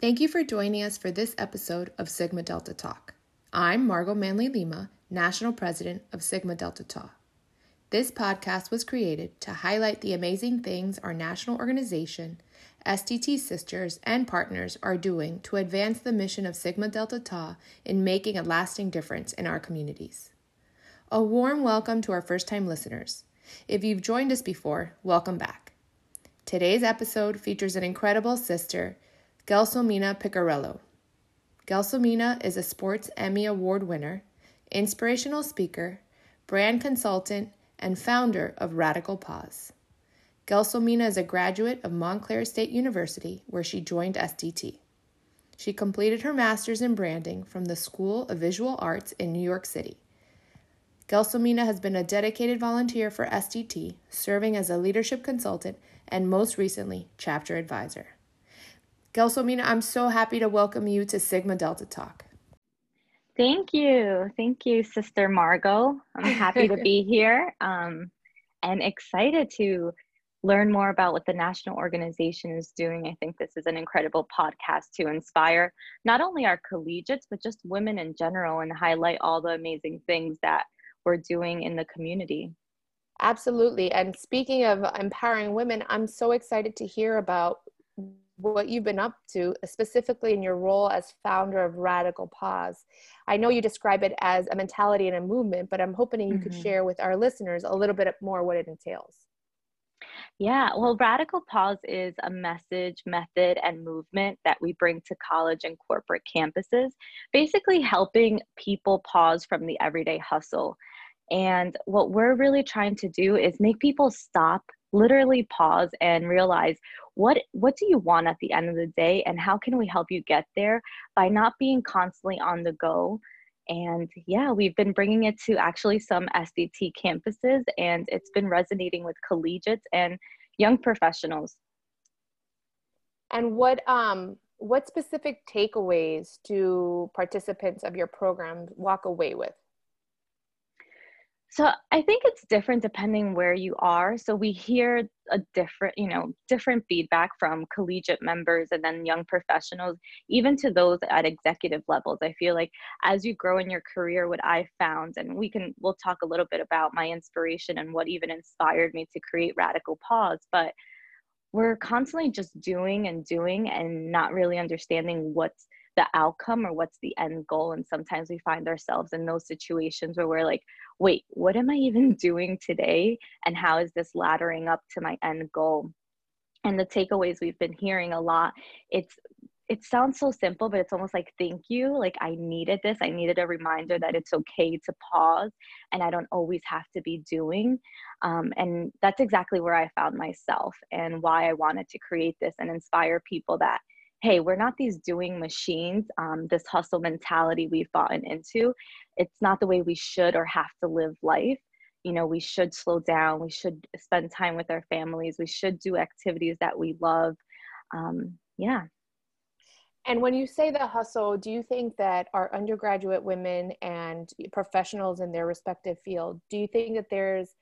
Thank you for joining us for this episode of Sigma Delta Talk. I'm Margot Manley Lima, National President of Sigma Delta Tau. This podcast was created to highlight the amazing things our national organization, SDT sisters, and partners are doing to advance the mission of Sigma Delta Tau in making a lasting difference in our communities. A warm welcome to our first time listeners. If you've joined us before, welcome back. Today's episode features an incredible sister Gelsomina Picariello. Gelsomina is a Sports Emmy Award winner, inspirational speaker, brand consultant, and founder of Radical Pause. Gelsomina is a graduate of Montclair State University, where she joined SDT. She completed her master's in branding from the School of Visual Arts in New York City. Gelsomina has been a dedicated volunteer for SDT, serving as a leadership consultant and most recently, chapter advisor. Gelsomina, I'm so happy to welcome you to Sigma Delta Talk. Thank you. Thank you, Sister Margot. I'm happy to be here um, and excited to learn more about what the national organization is doing. I think this is an incredible podcast to inspire not only our collegiates, but just women in general and highlight all the amazing things that we're doing in the community. Absolutely. And speaking of empowering women, I'm so excited to hear about what you've been up to, specifically in your role as founder of Radical Pause. I know you describe it as a mentality and a movement, but I'm hoping you mm-hmm. could share with our listeners a little bit more what it entails. Yeah, well, Radical Pause is a message, method, and movement that we bring to college and corporate campuses, basically helping people pause from the everyday hustle. And what we're really trying to do is make people stop literally pause and realize what what do you want at the end of the day and how can we help you get there by not being constantly on the go? And yeah we've been bringing it to actually some sdt campuses and it's been resonating with collegiates and young professionals. And what um what specific takeaways do participants of your program walk away with so I think it's different depending where you are. So we hear a different, you know, different feedback from collegiate members and then young professionals, even to those at executive levels. I feel like as you grow in your career, what I found, and we can we'll talk a little bit about my inspiration and what even inspired me to create Radical Pause, but we're constantly just doing and doing and not really understanding what's the outcome or what's the end goal. And sometimes we find ourselves in those situations where we're like, wait, what am I even doing today? And how is this laddering up to my end goal? And the takeaways we've been hearing a lot, it's it sounds so simple, but it's almost like thank you. Like I needed this. I needed a reminder that it's okay to pause and I don't always have to be doing. Um, and that's exactly where I found myself and why I wanted to create this and inspire people that hey, we're not these doing machines, um, this hustle mentality we've gotten into. It's not the way we should or have to live life. You know, we should slow down, we should spend time with our families, we should do activities that we love. Um, yeah. And when you say the hustle, do you think that our undergraduate women and professionals in their respective field, do you think that there's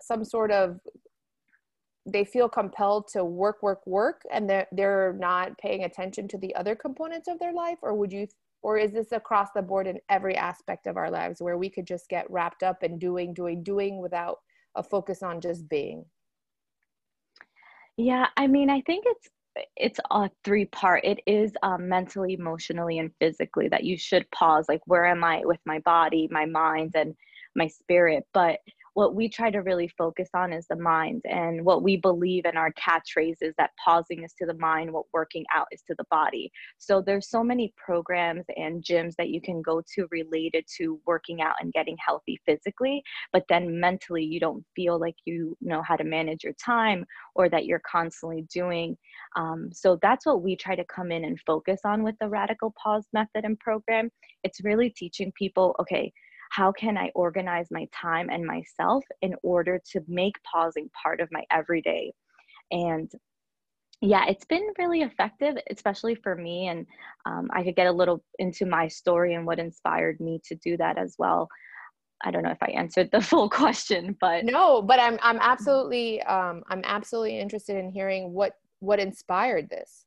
some sort of they feel compelled to work work work and they're, they're not paying attention to the other components of their life? Or would you or is this across the board in every aspect of our lives where we could just get wrapped up in doing doing doing without a focus on just being? Yeah i mean i think it's it's a three part. It is um, mentally emotionally and physically that you should pause like where am i with my body my mind and my spirit? But what we try to really focus on is the mind and what we believe in our catchphrase is that pausing is to the mind what working out is to the body. So there's so many programs and gyms that you can go to related to working out and getting healthy physically but then mentally you don't feel like you know how to manage your time or that you're constantly doing. Um, so that's what we try to come in and focus on with the radical pause method and program. It's really teaching people okay how can I organize my time and myself in order to make pausing part of my everyday? And yeah, it's been really effective, especially for me. And um, I could get a little into my story and what inspired me to do that as well. I don't know if I answered the full question, but no, but I'm I'm absolutely um, I'm absolutely interested in hearing what what inspired this.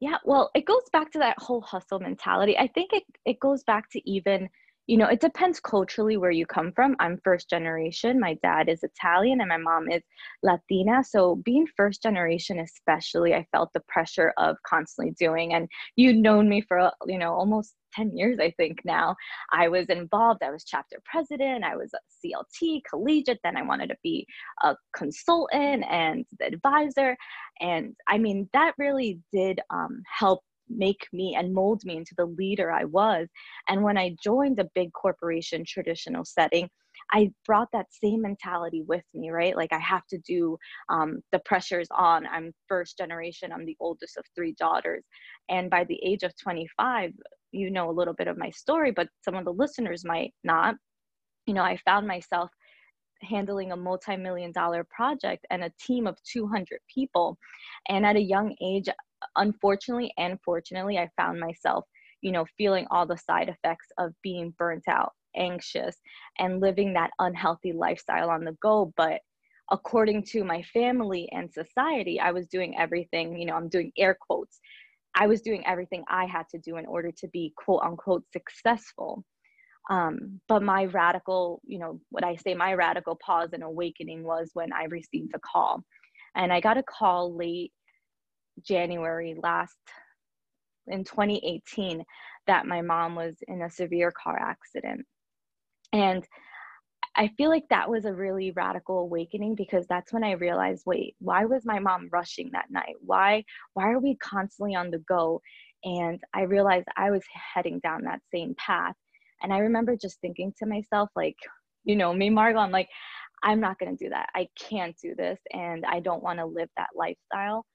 Yeah, well, it goes back to that whole hustle mentality. I think it, it goes back to even, you know, it depends culturally where you come from. I'm first generation. My dad is Italian and my mom is Latina. So being first generation, especially, I felt the pressure of constantly doing. And you'd known me for, you know, almost 10 years, I think now. I was involved. I was chapter president. I was a CLT, collegiate. Then I wanted to be a consultant and the advisor. And I mean, that really did um, help make me and mold me into the leader I was. And when I joined a big corporation traditional setting, I brought that same mentality with me, right? Like I have to do um, the pressures on. I'm first generation. I'm the oldest of three daughters, and by the age of 25, you know a little bit of my story, but some of the listeners might not. You know, I found myself handling a multi-million dollar project and a team of 200 people and at a young age unfortunately and fortunately i found myself you know feeling all the side effects of being burnt out anxious and living that unhealthy lifestyle on the go but according to my family and society i was doing everything you know i'm doing air quotes I was doing everything I had to do in order to be quote unquote successful. Um, but my radical, you know, what I say, my radical pause and awakening was when I received a call. And I got a call late January last in 2018 that my mom was in a severe car accident. And I feel like that was a really radical awakening because that's when I realized, wait, why was my mom rushing that night? Why why are we constantly on the go? And I realized I was heading down that same path. And I remember just thinking to myself, like, you know, me, Margot, I'm like, I'm not going to do that. I can't do this. And I don't want to live that lifestyle.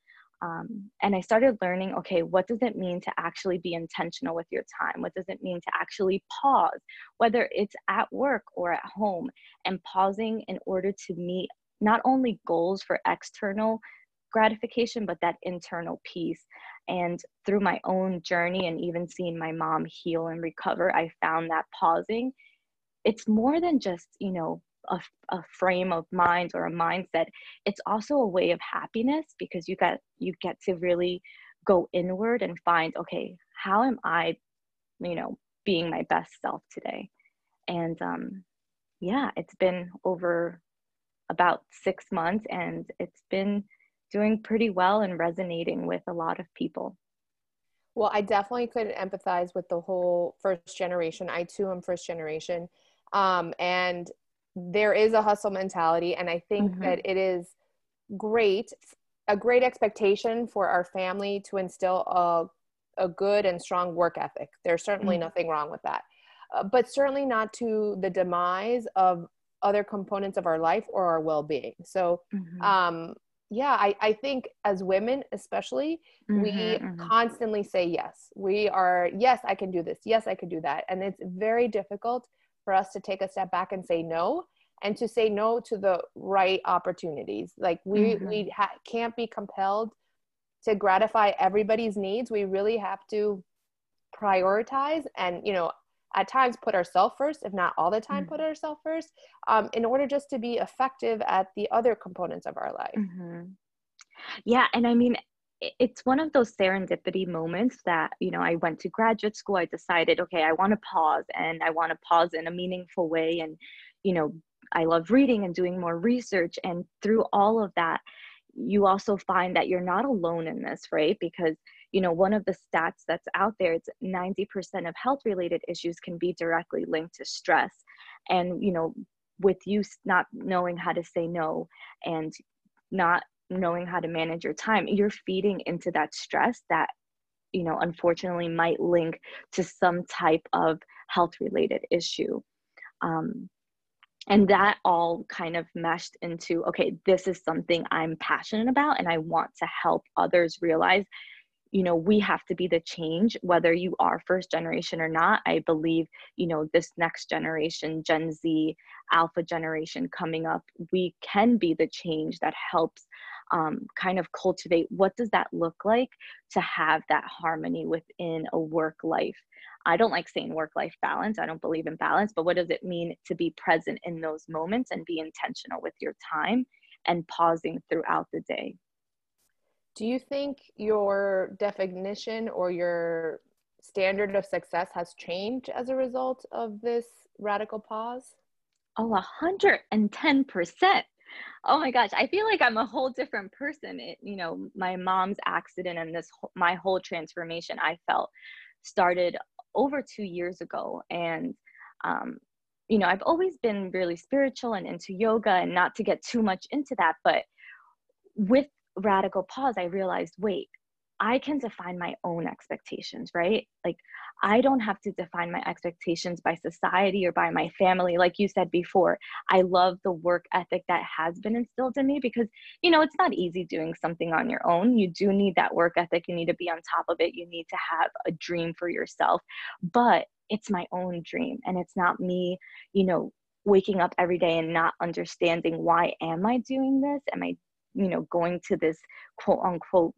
Um, and I started learning okay, what does it mean to actually be intentional with your time? What does it mean to actually pause, whether it's at work or at home, and pausing in order to meet not only goals for external gratification, but that internal peace. And through my own journey and even seeing my mom heal and recover, I found that pausing, it's more than just, you know, a, a frame of mind or a mindset it's also a way of happiness because you get you get to really go inward and find okay how am i you know being my best self today? And um yeah it's been over about six months and it's been doing pretty well and resonating with a lot of people. Well i definitely could empathize with the whole first generation. I too am first generation. Um, and there is a hustle mentality and i think mm-hmm. that it is great a great expectation for our family to instill a, a good and strong work ethic there's certainly mm-hmm. nothing wrong with that uh, but certainly not to the demise of other components of our life or our well-being so mm-hmm. um, yeah I, I think as women especially mm-hmm, we mm-hmm. constantly say yes we are yes i can do this yes i can do that and it's very difficult for us to take a step back and say no and to say no to the right opportunities like we mm-hmm. we ha- can't be compelled to gratify everybody's needs we really have to prioritize and you know at times put ourselves first if not all the time mm-hmm. put ourselves first um, in order just to be effective at the other components of our life mm-hmm. yeah and i mean it's one of those serendipity moments that you know i went to graduate school i decided okay i want to pause and i want to pause in a meaningful way and you know i love reading and doing more research and through all of that you also find that you're not alone in this right? Because you know one of the stats that's out there it's 90% of health related issues can be directly linked to stress and you know with you not knowing how to say no and not knowing how to manage your time you're feeding into that stress that you know unfortunately might link to some type of health related issue. Um, and that all kind of meshed into okay this is something i'm passionate about and i want to help others realize you know we have to be the change whether you are first generation or not. I believe you know this next generation gen z alpha generation coming up we can be the change that helps um, kind of cultivate what does that look like to have that harmony within a work life i don't like saying work life balance i don't believe in balance but what does it mean to be present in those moments and be intentional with your time and pausing throughout the day do you think your definition or your standard of success has changed as a result of this radical pause? Oh, 110%. Oh my gosh, I feel like I'm a whole different person. It, you know, my mom's accident and this my whole transformation I felt started over two years ago, and um, you know, I've always been really spiritual and into yoga, and not to get too much into that, but with radical pause, I realized, wait, I can define my own expectations, right? Like, I don't have to define my expectations by society or by my family. Like you said before, I love the work ethic that has been instilled in me because, you know, it's not easy doing something on your own. You do need that work ethic. You need to be on top of it. You need to have a dream for yourself. But it's my own dream and it's not me, you know, waking up every day and not understanding why am I doing this? Am I you know going to this quote unquote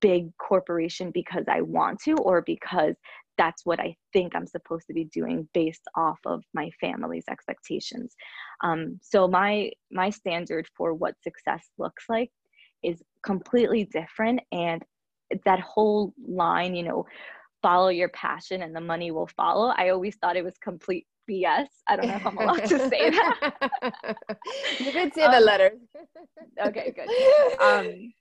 big corporation because I want to or because that's what I think I'm supposed to be doing based off of my family's expectations. Um, so my my standard for what success looks like is completely different, and that whole line, you know, follow your passion and the money will follow. I always thought it was complete BS. I don't know if I'm allowed to say that. you can say um, the letter. okay, good. Um,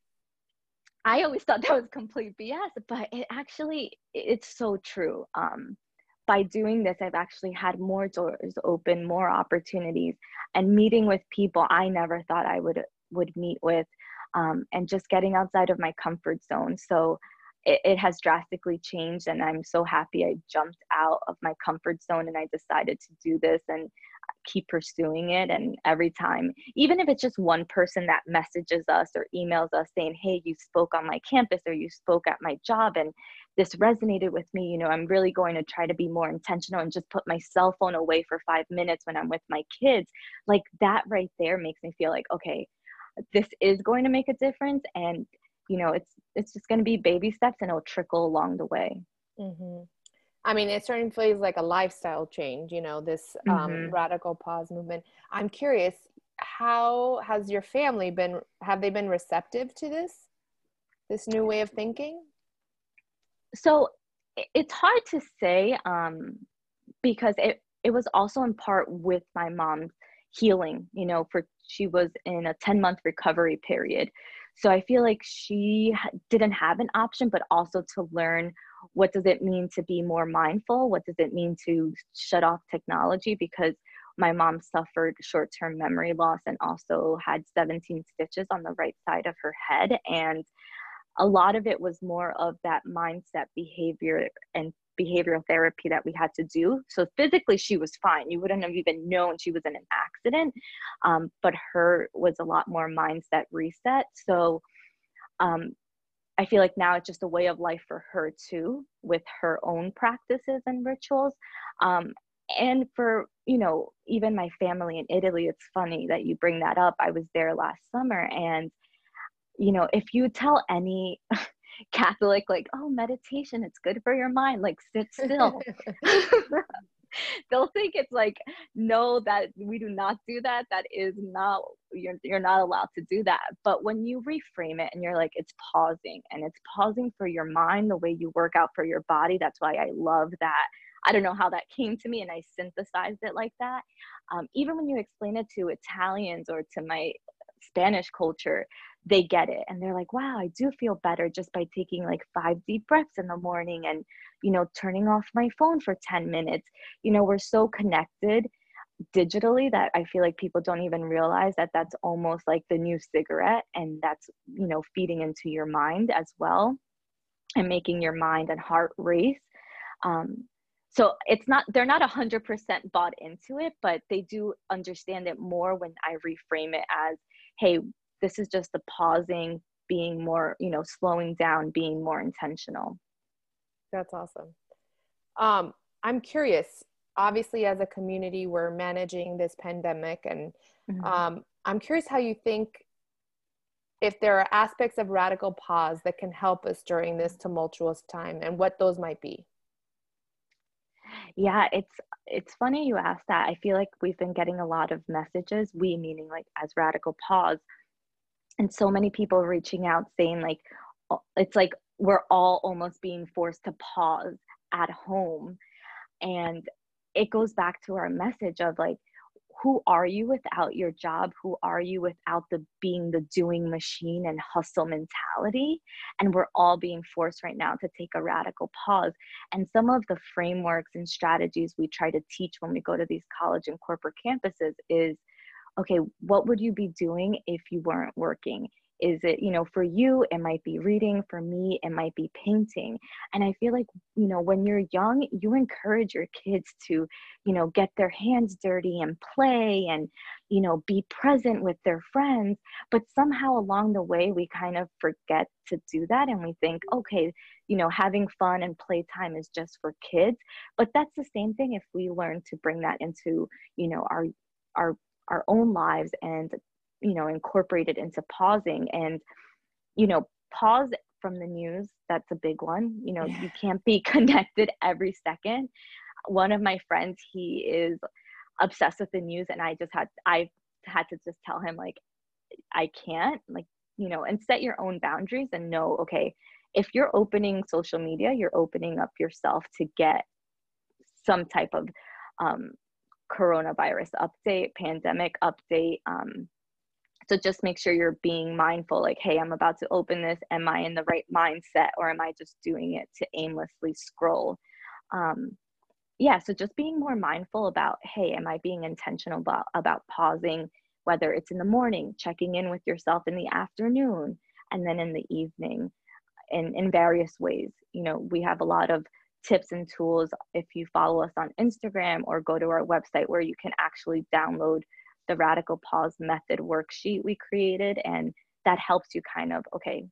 I always thought that was complete BS, but it actually it's so true. Um, by doing this, I've actually had more doors open, more opportunities, and meeting with people I never thought I would would meet with, um, and just getting outside of my comfort zone. So it, it has drastically changed and i'm so happy i jumped out of my comfort zone and i decided to do this and keep pursuing it and every time even if it's just one person that messages us or emails us saying hey you spoke on my campus or you spoke at my job and this resonated with me you know i'm really going to try to be more intentional and just put my cell phone away for 5 minutes when i'm with my kids like that right there makes me feel like okay this is going to make a difference and you know it's it's just going to be baby steps and it'll trickle along the way mm-hmm. I mean it certainly feels like a lifestyle change you know this um, mm-hmm. radical pause movement. I'm curious how has your family been have they been receptive to this this new way of thinking? So it's hard to say um, because it, it was also in part with my mom's healing you know for she was in a 10 month recovery period. So I feel like she didn't have an option, but also to learn what does it mean to be more mindful? What does it mean to shut off technology? Because my mom suffered short term memory loss and also had 17 stitches on the right side of her head. And a lot of it was more of that mindset behavior and behavioral therapy that we had to do. So physically, she was fine. You wouldn't have even known she was in an accident. Um, but her was a lot more mindset reset. So um, I feel like now it's just a way of life for her too, with her own practices and rituals. Um, and for you know even my family in italy it's funny that you bring that up i was there last summer and you know if you tell any Catholic, like, oh, meditation, it's good for your mind, like, sit still. They'll think it's like, no, that we do not do that. That is not, you're, you're not allowed to do that. But when you reframe it and you're like, it's pausing and it's pausing for your mind the way you work out for your body, that's why I love that. I don't know how that came to me and I synthesized it like that. Um, even when you explain it to Italians or to my Spanish culture, they get it and they're like wow i do feel better just by taking like five deep breaths in the morning and you know turning off my phone for 10 minutes. You know we're so connected digitally that i feel like people don't even realize that that's almost like the new cigarette and that's you know feeding into your mind as well and making your mind and heart race. Um, so it's not they're not 100% bought into it but they do understand it more when i reframe it as hey this is just the pausing being more you know slowing down being more intentional. That's awesome. Um, i'm curious obviously as a community we're managing this pandemic and mm-hmm. um, i'm curious how you think if there are aspects of radical pause that can help us during this tumultuous time and what those might be. Yeah it's it's funny you asked that. I feel like we've been getting a lot of messages we meaning like as radical pause and so many people reaching out saying like it's like we're all almost being forced to pause at home. And it goes back to our message of like who are you without your job? Who are you without the being the doing machine and hustle mentality? And we're all being forced right now to take a radical pause. And some of the frameworks and strategies we try to teach when we go to these college and corporate campuses is okay what would you be doing if you weren't working? Is it you know for you it might be reading for me it might be painting. And i feel like you know when you're young you encourage your kids to you know get their hands dirty and play and you know be present with their friends. But somehow along the way we kind of forget to do that and we think okay you know having fun and playtime is just for kids. But that's the same thing if we learn to bring that into you know our our our own lives and you know incorporated into pausing. And you know pause from the news that's a big one. You know yeah. you can't be connected every second. One of my friends he is obsessed with the news and i just had i had to just tell him like i can't like you know and set your own boundaries and know okay if you're opening social media you're opening up yourself to get some type of um, coronavirus update pandemic update um, so just make sure you're being mindful like hey i'm about to open this. Am i in the right mindset or am i just doing it to aimlessly scroll? Um, yeah so just being more mindful about hey am i being intentional about, about pausing whether it's in the morning checking in with yourself in the afternoon and then in the evening in, in various ways. You know we have a lot of tips and tools if you follow us on instagram or go to our website where you can actually download the radical pause method worksheet we created and that helps you kind of okay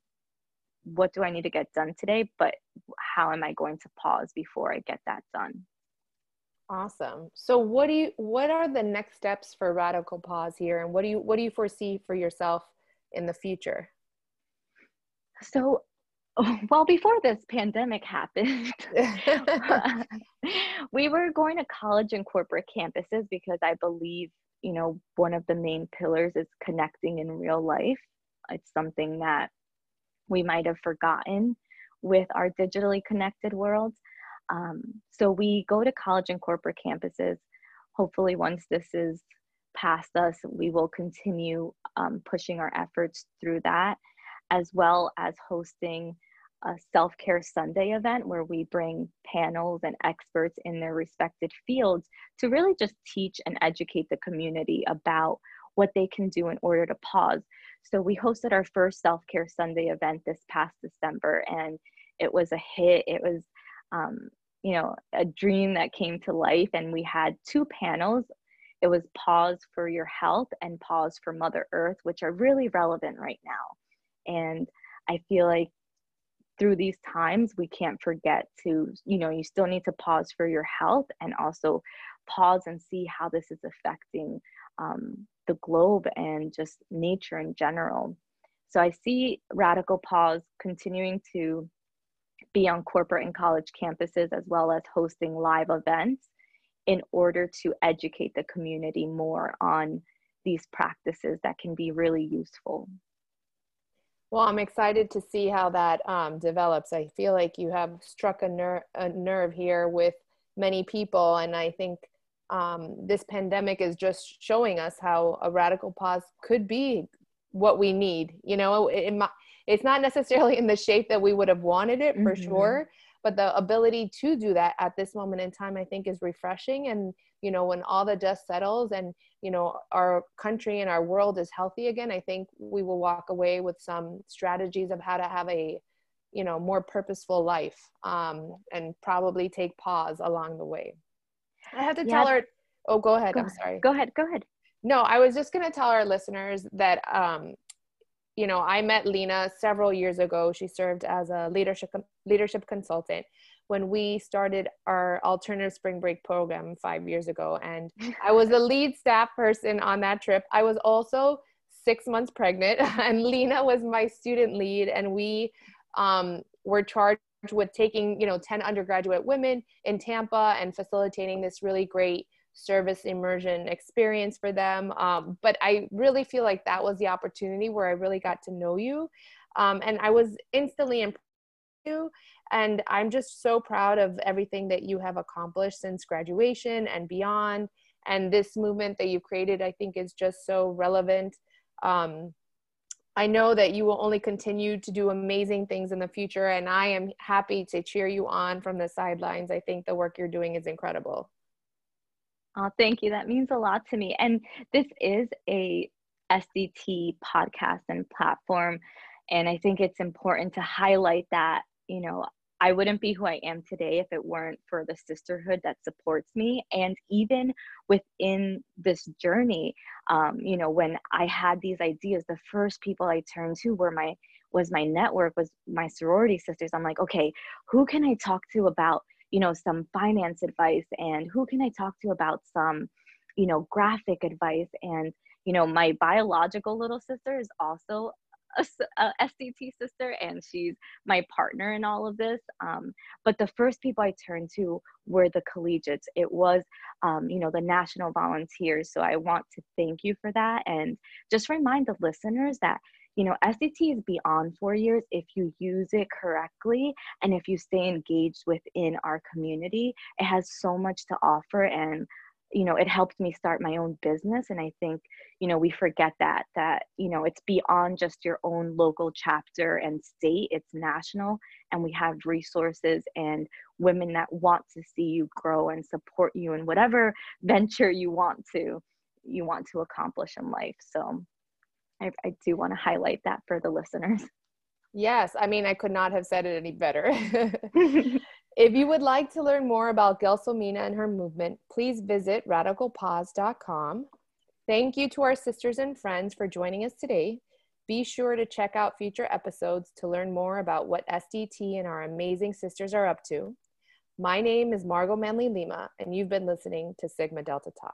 what do i need to get done today but how am i going to pause before i get that done? Awesome. So what do you what are the next steps for radical pause here and what do you what do you foresee for yourself in the future? So well before this pandemic happened we were going to college and corporate campuses because i believe you know, one of the main pillars is connecting in real life. It's something that we might have forgotten with our digitally connected world. Um, so we go to college and corporate campuses. Hopefully, once this is past us, we will continue um, pushing our efforts through that, as well as hosting a self care Sunday event where we bring panels and experts in their respected fields to really just teach and educate the community about what they can do in order to pause. So, we hosted our first self care Sunday event this past December, and it was a hit. It was, um, you know, a dream that came to life, and we had two panels. It was Pause for Your Health and Pause for Mother Earth, which are really relevant right now. And I feel like through these times we can't forget to you know you still need to pause for your health and also pause and see how this is affecting um, the globe and just nature in general. So i see radical pause continuing to be on corporate and college campuses as well as hosting live events in order to educate the community more on these practices that can be really useful well, I'm excited to see how that um, develops. I feel like you have struck a, ner- a nerve here with many people, and I think um, this pandemic is just showing us how a radical pause could be what we need. You know, it, it, it's not necessarily in the shape that we would have wanted it for mm-hmm. sure, but the ability to do that at this moment in time, I think, is refreshing. And you know, when all the dust settles and you know our country and our world is healthy again i think we will walk away with some strategies of how to have a you know more purposeful life um, and probably take pause along the way i have to yeah. tell her oh go ahead go i'm ahead. sorry go ahead go ahead no i was just going to tell our listeners that um, you know i met lena several years ago she served as a leadership leadership consultant when we started our alternative spring break program five years ago. And I was the lead staff person on that trip. I was also six months pregnant, and Lena was my student lead. And we um, were charged with taking, you know, 10 undergraduate women in Tampa and facilitating this really great service immersion experience for them. Um, but I really feel like that was the opportunity where I really got to know you Um, and I was instantly impressed you. And I'm just so proud of everything that you have accomplished since graduation and beyond. And this movement that you created, I think, is just so relevant. Um, I know that you will only continue to do amazing things in the future, and I am happy to cheer you on from the sidelines. I think the work you're doing is incredible. Oh, thank you. That means a lot to me. And this is a SDT podcast and platform. And I think it's important to highlight that, you know, I wouldn't be who I am today if it weren't for the sisterhood that supports me. And even within this journey, um, you know, when I had these ideas, the first people I turned to were my was my network, was my sorority sisters. I'm like, okay, who can I talk to about, you know, some finance advice and who can I talk to about some, you know, graphic advice and you know, my biological little sister is also a, a SDT sister and she's my partner in all of this. Um, but the first people I turned to were the collegiates. It was, um, you know, the national volunteers. So I want to thank you for that and just remind the listeners that you know, SDT is beyond four years if you use it correctly and if you stay engaged within our community. It has so much to offer, and you know it helped me start my own business and i think you know we forget that that you know it's beyond just your own local chapter and state it's national and we have resources and women that want to see you grow and support you in whatever venture you want to you want to accomplish in life so i, I do want to highlight that for the listeners yes i mean i could not have said it any better If you would like to learn more about Gelsomina and her movement, please visit radicalpause.com. Thank you to our sisters and friends for joining us today. Be sure to check out future episodes to learn more about what SDT and our amazing sisters are up to. My name is Margot Manley Lima, and you've been listening to Sigma Delta Talk.